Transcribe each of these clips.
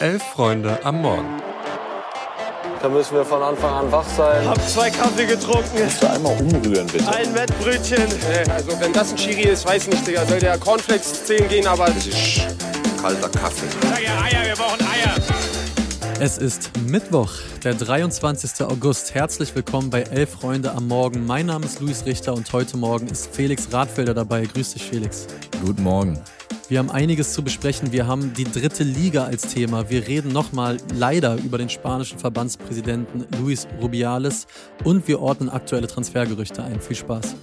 Elf Freunde am Morgen. Da müssen wir von Anfang an wach sein. Hab zwei Kaffee getrunken. Kannst du einmal umrühren, bitte? Ein Wettbrötchen. Nee, also wenn das ein Chiri ist, weiß nicht, Digga. Soll der Cornflakes 10 gehen, aber... Das ist kalter Kaffee. Sag ja Eier, wir brauchen Eier. Es ist Mittwoch, der 23. August. Herzlich willkommen bei Elf Freunde am Morgen. Mein Name ist Luis Richter und heute Morgen ist Felix Radfelder dabei. Grüß dich, Felix. Guten Morgen. Wir haben einiges zu besprechen. Wir haben die dritte Liga als Thema. Wir reden nochmal leider über den spanischen Verbandspräsidenten Luis Rubiales und wir ordnen aktuelle Transfergerüchte ein. Viel Spaß.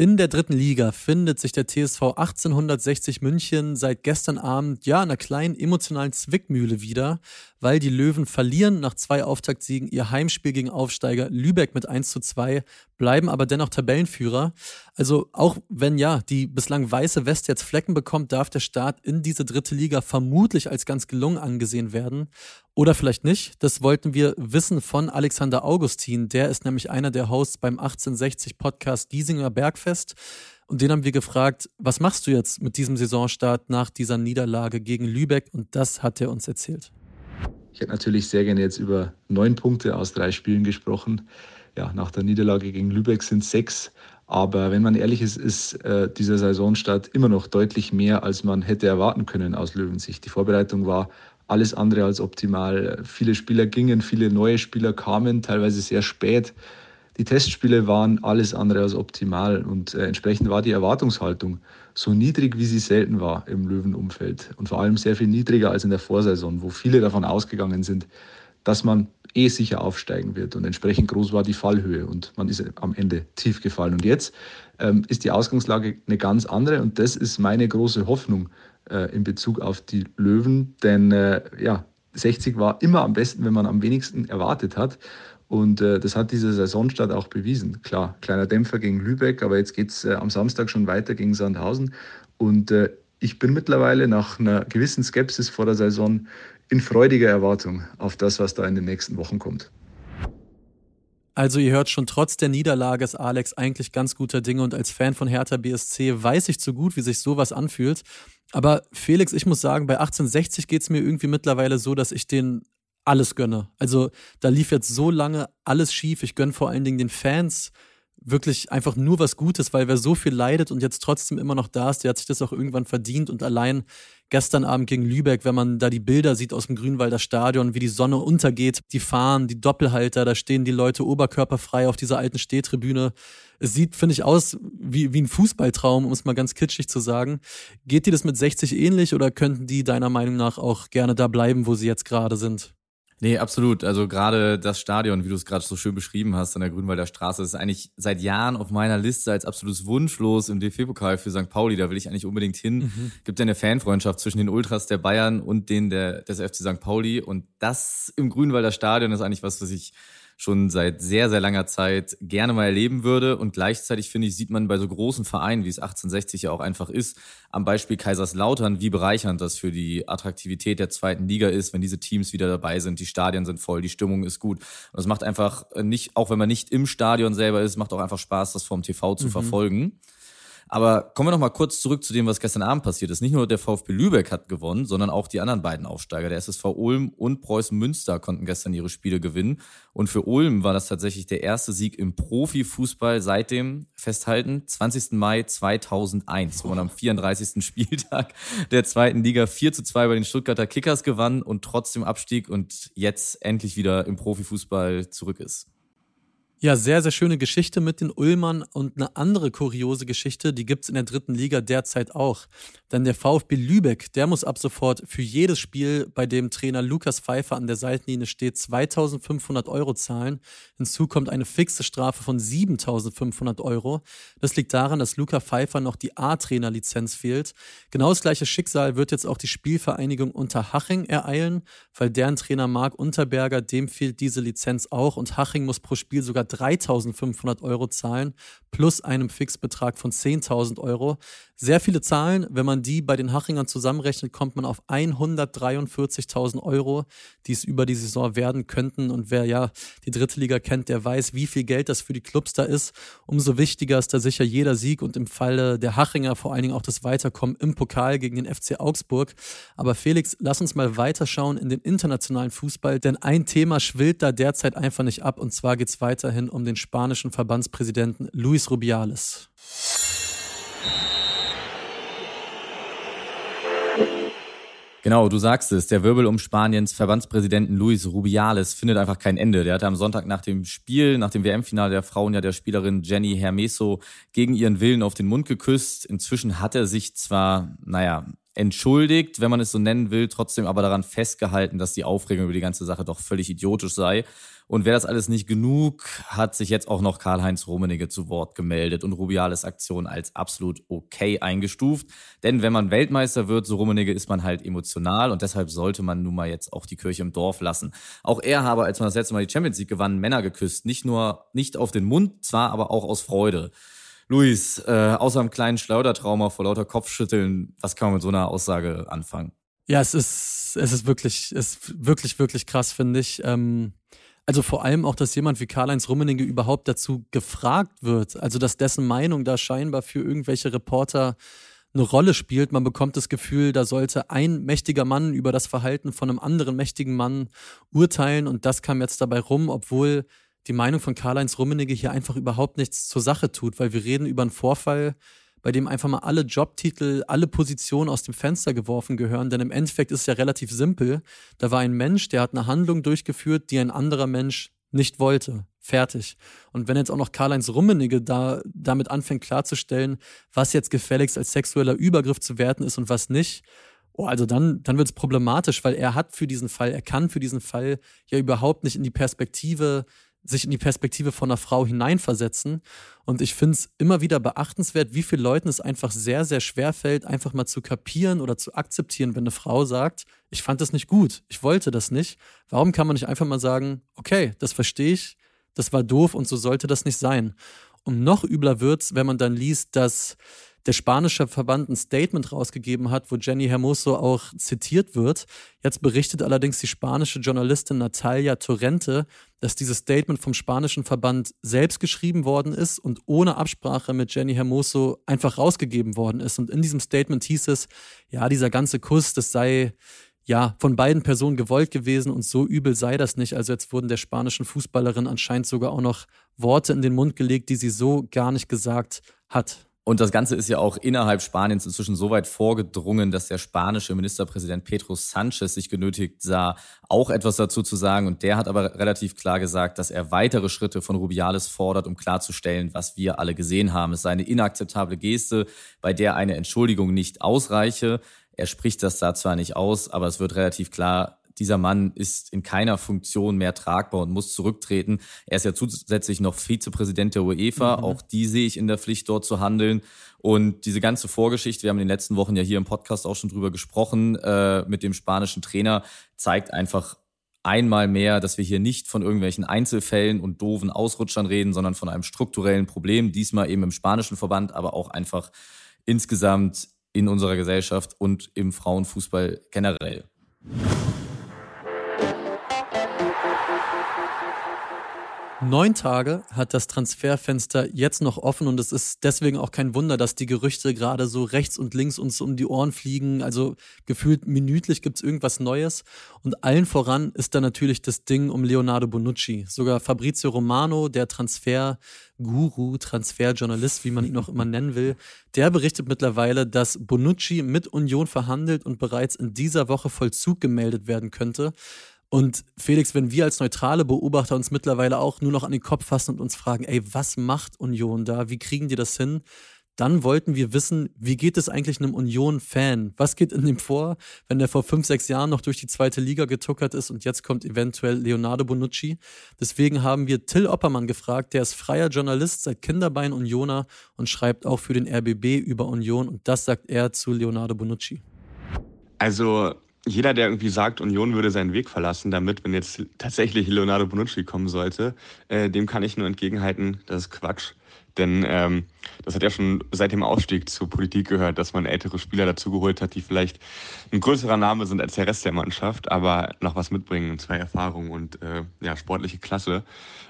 In der dritten Liga findet sich der TSV 1860 München seit gestern Abend ja in einer kleinen emotionalen Zwickmühle wieder, weil die Löwen verlieren nach zwei Auftaktsiegen ihr Heimspiel gegen Aufsteiger Lübeck mit 1 zu 2, bleiben aber dennoch Tabellenführer. Also auch wenn ja die bislang weiße Weste jetzt Flecken bekommt, darf der Start in diese dritte Liga vermutlich als ganz gelungen angesehen werden. Oder vielleicht nicht. Das wollten wir wissen von Alexander Augustin. Der ist nämlich einer der Hosts beim 1860 Podcast Giesinger Bergfest. Und den haben wir gefragt, was machst du jetzt mit diesem Saisonstart nach dieser Niederlage gegen Lübeck? Und das hat er uns erzählt. Ich hätte natürlich sehr gerne jetzt über neun Punkte aus drei Spielen gesprochen. Ja, nach der Niederlage gegen Lübeck sind sechs. Aber wenn man ehrlich ist, ist äh, dieser Saisonstart immer noch deutlich mehr, als man hätte erwarten können aus Löwensicht. Die Vorbereitung war alles andere als optimal. Viele Spieler gingen, viele neue Spieler kamen, teilweise sehr spät. Die Testspiele waren alles andere als optimal und äh, entsprechend war die Erwartungshaltung so niedrig, wie sie selten war im Löwenumfeld und vor allem sehr viel niedriger als in der Vorsaison, wo viele davon ausgegangen sind, dass man eh sicher aufsteigen wird und entsprechend groß war die Fallhöhe und man ist am Ende tief gefallen. Und jetzt ähm, ist die Ausgangslage eine ganz andere und das ist meine große Hoffnung äh, in Bezug auf die Löwen, denn äh, ja, 60 war immer am besten, wenn man am wenigsten erwartet hat. Und äh, das hat diese Saisonstart auch bewiesen. Klar, kleiner Dämpfer gegen Lübeck, aber jetzt geht es äh, am Samstag schon weiter gegen Sandhausen. Und äh, ich bin mittlerweile nach einer gewissen Skepsis vor der Saison in freudiger Erwartung auf das, was da in den nächsten Wochen kommt. Also ihr hört schon, trotz der Niederlage ist Alex eigentlich ganz guter Dinge und als Fan von Hertha BSC weiß ich zu gut, wie sich sowas anfühlt. Aber Felix, ich muss sagen, bei 1860 geht es mir irgendwie mittlerweile so, dass ich den alles gönne. Also da lief jetzt so lange alles schief. Ich gönne vor allen Dingen den Fans wirklich einfach nur was Gutes, weil wer so viel leidet und jetzt trotzdem immer noch da ist, der hat sich das auch irgendwann verdient. Und allein gestern Abend gegen Lübeck, wenn man da die Bilder sieht aus dem Grünwalder Stadion, wie die Sonne untergeht, die Fahnen, die Doppelhalter, da stehen die Leute oberkörperfrei auf dieser alten Stehtribüne. Es sieht, finde ich, aus wie, wie ein Fußballtraum, um es mal ganz kitschig zu sagen. Geht dir das mit 60 ähnlich oder könnten die deiner Meinung nach auch gerne da bleiben, wo sie jetzt gerade sind? Nee, absolut. Also gerade das Stadion, wie du es gerade so schön beschrieben hast, an der Grünwalder Straße, ist eigentlich seit Jahren auf meiner Liste als absolutes Wunschlos im DFB-Pokal für St. Pauli. Da will ich eigentlich unbedingt hin. Mhm. Gibt ja eine Fanfreundschaft zwischen den Ultras der Bayern und denen der, des FC St. Pauli. Und das im Grünwalder Stadion ist eigentlich was, was ich schon seit sehr, sehr langer Zeit gerne mal erleben würde. Und gleichzeitig, finde ich, sieht man bei so großen Vereinen, wie es 1860 ja auch einfach ist, am Beispiel Kaiserslautern, wie bereichernd das für die Attraktivität der zweiten Liga ist, wenn diese Teams wieder dabei sind. Die Stadien sind voll, die Stimmung ist gut. Und es macht einfach nicht, auch wenn man nicht im Stadion selber ist, macht auch einfach Spaß, das vom TV zu mhm. verfolgen. Aber kommen wir noch mal kurz zurück zu dem, was gestern Abend passiert ist. Nicht nur der VfB Lübeck hat gewonnen, sondern auch die anderen beiden Aufsteiger, der SSV Ulm und Preußen Münster, konnten gestern ihre Spiele gewinnen. Und für Ulm war das tatsächlich der erste Sieg im Profifußball seit dem, festhalten, 20. Mai 2001, wo man am 34. Spieltag der zweiten Liga 4 zu 2 bei den Stuttgarter Kickers gewann und trotzdem Abstieg und jetzt endlich wieder im Profifußball zurück ist. Ja, sehr, sehr schöne Geschichte mit den Ullmann und eine andere kuriose Geschichte, die gibt's in der dritten Liga derzeit auch. Denn der VfB Lübeck, der muss ab sofort für jedes Spiel, bei dem Trainer Lukas Pfeiffer an der Seitenlinie steht, 2500 Euro zahlen. Hinzu kommt eine fixe Strafe von 7500 Euro. Das liegt daran, dass Luca Pfeiffer noch die A-Trainer-Lizenz fehlt. Genau das gleiche Schicksal wird jetzt auch die Spielvereinigung Unterhaching ereilen, weil deren Trainer Marc Unterberger, dem fehlt diese Lizenz auch und Haching muss pro Spiel sogar 3.500 Euro zahlen plus einem Fixbetrag von 10.000 Euro. Sehr viele Zahlen. Wenn man die bei den Hachingern zusammenrechnet, kommt man auf 143.000 Euro, die es über die Saison werden könnten. Und wer ja die dritte Liga kennt, der weiß, wie viel Geld das für die Clubs da ist. Umso wichtiger ist da sicher jeder Sieg und im Falle der Hachinger vor allen Dingen auch das Weiterkommen im Pokal gegen den FC Augsburg. Aber Felix, lass uns mal weiterschauen in den internationalen Fußball, denn ein Thema schwillt da derzeit einfach nicht ab. Und zwar geht es weiterhin um den spanischen Verbandspräsidenten Luis Rubiales. Genau, du sagst es. Der Wirbel um Spaniens Verbandspräsidenten Luis Rubiales findet einfach kein Ende. Der hatte am Sonntag nach dem Spiel, nach dem WM-Finale der Frauen ja der Spielerin Jenny Hermeso gegen ihren Willen auf den Mund geküsst. Inzwischen hat er sich zwar, naja, entschuldigt, wenn man es so nennen will, trotzdem aber daran festgehalten, dass die Aufregung über die ganze Sache doch völlig idiotisch sei. Und wäre das alles nicht genug, hat sich jetzt auch noch Karl-Heinz Rummenigge zu Wort gemeldet und Rubiales Aktion als absolut okay eingestuft. Denn wenn man Weltmeister wird, so Rummenigge, ist man halt emotional und deshalb sollte man nun mal jetzt auch die Kirche im Dorf lassen. Auch er habe, als man das letzte Mal die Champions League gewann, Männer geküsst. Nicht nur, nicht auf den Mund, zwar aber auch aus Freude. Luis, äh, außer einem kleinen Schleudertrauma vor lauter Kopfschütteln, was kann man mit so einer Aussage anfangen? Ja, es ist, es ist wirklich, es ist wirklich, wirklich krass, finde ich. Ähm, also vor allem auch, dass jemand wie Karl-Heinz Rummenigge überhaupt dazu gefragt wird. Also, dass dessen Meinung da scheinbar für irgendwelche Reporter eine Rolle spielt. Man bekommt das Gefühl, da sollte ein mächtiger Mann über das Verhalten von einem anderen mächtigen Mann urteilen und das kam jetzt dabei rum, obwohl die Meinung von Karl-Heinz Rummenigge hier einfach überhaupt nichts zur Sache tut, weil wir reden über einen Vorfall, bei dem einfach mal alle Jobtitel, alle Positionen aus dem Fenster geworfen gehören. Denn im Endeffekt ist es ja relativ simpel. Da war ein Mensch, der hat eine Handlung durchgeführt, die ein anderer Mensch nicht wollte. Fertig. Und wenn jetzt auch noch Karl-Heinz Rummenigge da, damit anfängt klarzustellen, was jetzt gefälligst als sexueller Übergriff zu werten ist und was nicht, oh, also dann, dann wird es problematisch, weil er hat für diesen Fall, er kann für diesen Fall ja überhaupt nicht in die Perspektive sich in die Perspektive von einer Frau hineinversetzen. Und ich finde es immer wieder beachtenswert, wie vielen Leuten es einfach sehr, sehr schwer fällt, einfach mal zu kapieren oder zu akzeptieren, wenn eine Frau sagt, ich fand das nicht gut, ich wollte das nicht. Warum kann man nicht einfach mal sagen, okay, das verstehe ich, das war doof und so sollte das nicht sein. Und noch übler wird es, wenn man dann liest, dass der spanische Verband ein Statement rausgegeben hat, wo Jenny Hermoso auch zitiert wird. Jetzt berichtet allerdings die spanische Journalistin Natalia Torrente, dass dieses Statement vom spanischen Verband selbst geschrieben worden ist und ohne Absprache mit Jenny Hermoso einfach rausgegeben worden ist. Und in diesem Statement hieß es, ja, dieser ganze Kuss, das sei ja, von beiden Personen gewollt gewesen und so übel sei das nicht. Also jetzt wurden der spanischen Fußballerin anscheinend sogar auch noch Worte in den Mund gelegt, die sie so gar nicht gesagt hat. Und das Ganze ist ja auch innerhalb Spaniens inzwischen so weit vorgedrungen, dass der spanische Ministerpräsident Pedro Sanchez sich genötigt sah, auch etwas dazu zu sagen. Und der hat aber relativ klar gesagt, dass er weitere Schritte von Rubiales fordert, um klarzustellen, was wir alle gesehen haben. Es sei eine inakzeptable Geste, bei der eine Entschuldigung nicht ausreiche. Er spricht das da zwar nicht aus, aber es wird relativ klar dieser Mann ist in keiner Funktion mehr tragbar und muss zurücktreten. Er ist ja zusätzlich noch Vizepräsident der UEFA. Mhm. Auch die sehe ich in der Pflicht, dort zu handeln. Und diese ganze Vorgeschichte, wir haben in den letzten Wochen ja hier im Podcast auch schon drüber gesprochen, äh, mit dem spanischen Trainer, zeigt einfach einmal mehr, dass wir hier nicht von irgendwelchen Einzelfällen und doofen Ausrutschern reden, sondern von einem strukturellen Problem, diesmal eben im spanischen Verband, aber auch einfach insgesamt in unserer Gesellschaft und im Frauenfußball generell. Neun Tage hat das Transferfenster jetzt noch offen und es ist deswegen auch kein Wunder, dass die Gerüchte gerade so rechts und links uns um die Ohren fliegen. Also gefühlt minütlich gibt's irgendwas Neues. Und allen voran ist da natürlich das Ding um Leonardo Bonucci. Sogar Fabrizio Romano, der Transferguru, Transferjournalist, wie man ihn auch immer nennen will, der berichtet mittlerweile, dass Bonucci mit Union verhandelt und bereits in dieser Woche Vollzug gemeldet werden könnte. Und Felix, wenn wir als neutrale Beobachter uns mittlerweile auch nur noch an den Kopf fassen und uns fragen, ey, was macht Union da? Wie kriegen die das hin? Dann wollten wir wissen, wie geht es eigentlich einem Union-Fan? Was geht in dem vor, wenn der vor fünf, sechs Jahren noch durch die zweite Liga getuckert ist und jetzt kommt eventuell Leonardo Bonucci? Deswegen haben wir Till Oppermann gefragt, der ist freier Journalist seit Kinderbein Unioner und schreibt auch für den RBB über Union und das sagt er zu Leonardo Bonucci. Also jeder, der irgendwie sagt, Union würde seinen Weg verlassen, damit, wenn jetzt tatsächlich Leonardo Bonucci kommen sollte, äh, dem kann ich nur entgegenhalten, das ist Quatsch. Denn ähm, das hat ja schon seit dem Aufstieg zur Politik gehört, dass man ältere Spieler dazugeholt hat, die vielleicht ein größerer Name sind als der Rest der Mannschaft, aber noch was mitbringen, zwei Erfahrungen und äh, ja, sportliche Klasse.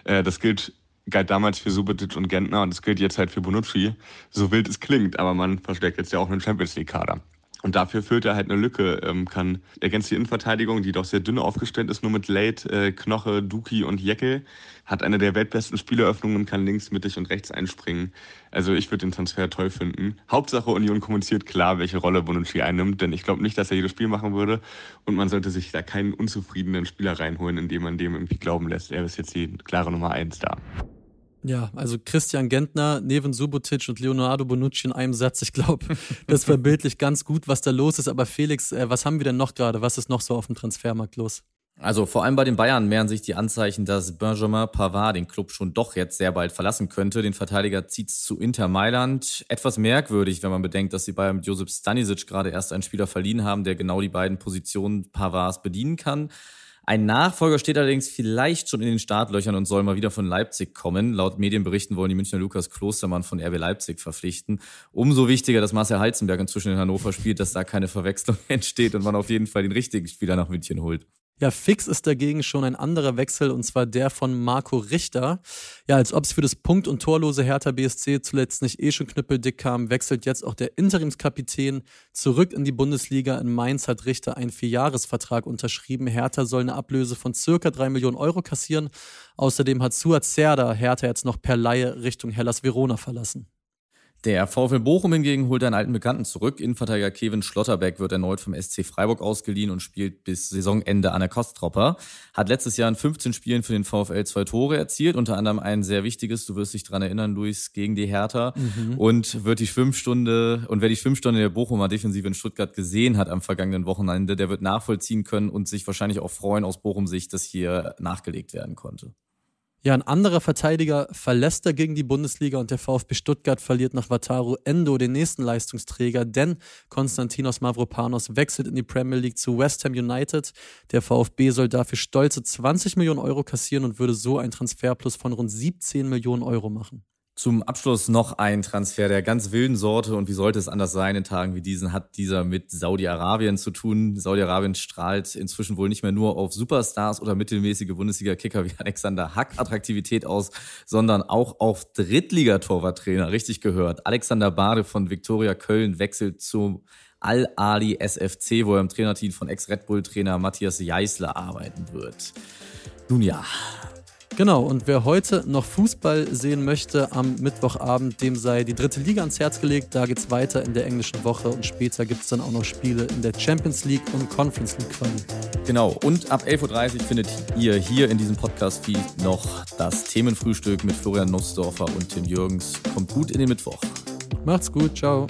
Äh, das gilt galt damals für Subotic und Gentner und das gilt jetzt halt für Bonucci. So wild es klingt, aber man versteckt jetzt ja auch einen Champions League-Kader. Und dafür füllt er halt eine Lücke, ähm, kann ergänzt die Innenverteidigung, die doch sehr dünn aufgestellt ist, nur mit Late, äh, Knoche, Duki und Jeckel, hat eine der weltbesten Spieleröffnungen kann links, mittig und rechts einspringen. Also ich würde den Transfer toll finden. Hauptsache Union kommuniziert klar, welche Rolle Bonucci einnimmt, denn ich glaube nicht, dass er jedes Spiel machen würde und man sollte sich da keinen unzufriedenen Spieler reinholen, indem man dem irgendwie glauben lässt, er ist jetzt die klare Nummer eins da. Ja, also Christian Gentner, Neven Subotic und Leonardo Bonucci in einem Satz. Ich glaube, das verbildlicht ganz gut, was da los ist. Aber Felix, äh, was haben wir denn noch gerade? Was ist noch so auf dem Transfermarkt los? Also vor allem bei den Bayern mehren sich die Anzeichen, dass Benjamin Pavard den Club schon doch jetzt sehr bald verlassen könnte. Den Verteidiger zieht's zu Inter Mailand. Etwas merkwürdig, wenn man bedenkt, dass sie Bayern mit Josip Stanisic gerade erst einen Spieler verliehen haben, der genau die beiden Positionen Pavards bedienen kann. Ein Nachfolger steht allerdings vielleicht schon in den Startlöchern und soll mal wieder von Leipzig kommen. Laut Medienberichten wollen die Münchner Lukas Klostermann von RB Leipzig verpflichten. Umso wichtiger, dass Marcel Heizenberg inzwischen in Hannover spielt, dass da keine Verwechslung entsteht und man auf jeden Fall den richtigen Spieler nach München holt. Ja, fix ist dagegen schon ein anderer Wechsel und zwar der von Marco Richter. Ja, als ob es für das Punkt- und torlose Hertha BSC zuletzt nicht eh schon knüppeldick kam, wechselt jetzt auch der Interimskapitän zurück in die Bundesliga. In Mainz hat Richter einen Vierjahresvertrag unterschrieben. Hertha soll eine Ablöse von circa drei Millionen Euro kassieren. Außerdem hat Suat Serda Hertha jetzt noch per Laie Richtung Hellas Verona verlassen. Der VfL Bochum hingegen holt einen alten Bekannten zurück. Innenverteidiger Kevin Schlotterbeck wird erneut vom SC Freiburg ausgeliehen und spielt bis Saisonende an der Kosttropper. Hat letztes Jahr in 15 Spielen für den VfL zwei Tore erzielt, unter anderem ein sehr wichtiges, du wirst dich dran erinnern, Luis, gegen die Hertha. Mhm. Und wird die Schwimmstunde, und wer die Schwimmstunde der Bochumer Defensive in Stuttgart gesehen hat am vergangenen Wochenende, der wird nachvollziehen können und sich wahrscheinlich auch freuen aus Bochum-Sicht, dass hier nachgelegt werden konnte. Ja, ein anderer Verteidiger verlässt dagegen die Bundesliga und der VfB Stuttgart verliert nach Wataru Endo den nächsten Leistungsträger, denn Konstantinos Mavropanos wechselt in die Premier League zu West Ham United. Der VfB soll dafür stolze 20 Millionen Euro kassieren und würde so ein Transferplus von rund 17 Millionen Euro machen. Zum Abschluss noch ein Transfer der ganz wilden Sorte und wie sollte es anders sein in Tagen wie diesen, hat dieser mit Saudi-Arabien zu tun. Saudi-Arabien strahlt inzwischen wohl nicht mehr nur auf Superstars oder mittelmäßige Bundesliga-Kicker wie Alexander Hack Attraktivität aus, sondern auch auf Drittligatorwarttrainer. Richtig gehört. Alexander Bade von Viktoria Köln wechselt zum Al-Ali SFC, wo er im Trainerteam von Ex-Red Bull-Trainer Matthias Jeißler arbeiten wird. Nun ja, Genau, und wer heute noch Fußball sehen möchte am Mittwochabend, dem sei die dritte Liga ans Herz gelegt. Da geht es weiter in der englischen Woche und später gibt es dann auch noch Spiele in der Champions League und Conference League Quali. Genau, und ab 11.30 Uhr findet ihr hier in diesem Podcast-Feed noch das Themenfrühstück mit Florian Nussdorfer und Tim Jürgens. Kommt gut in den Mittwoch. Macht's gut, ciao.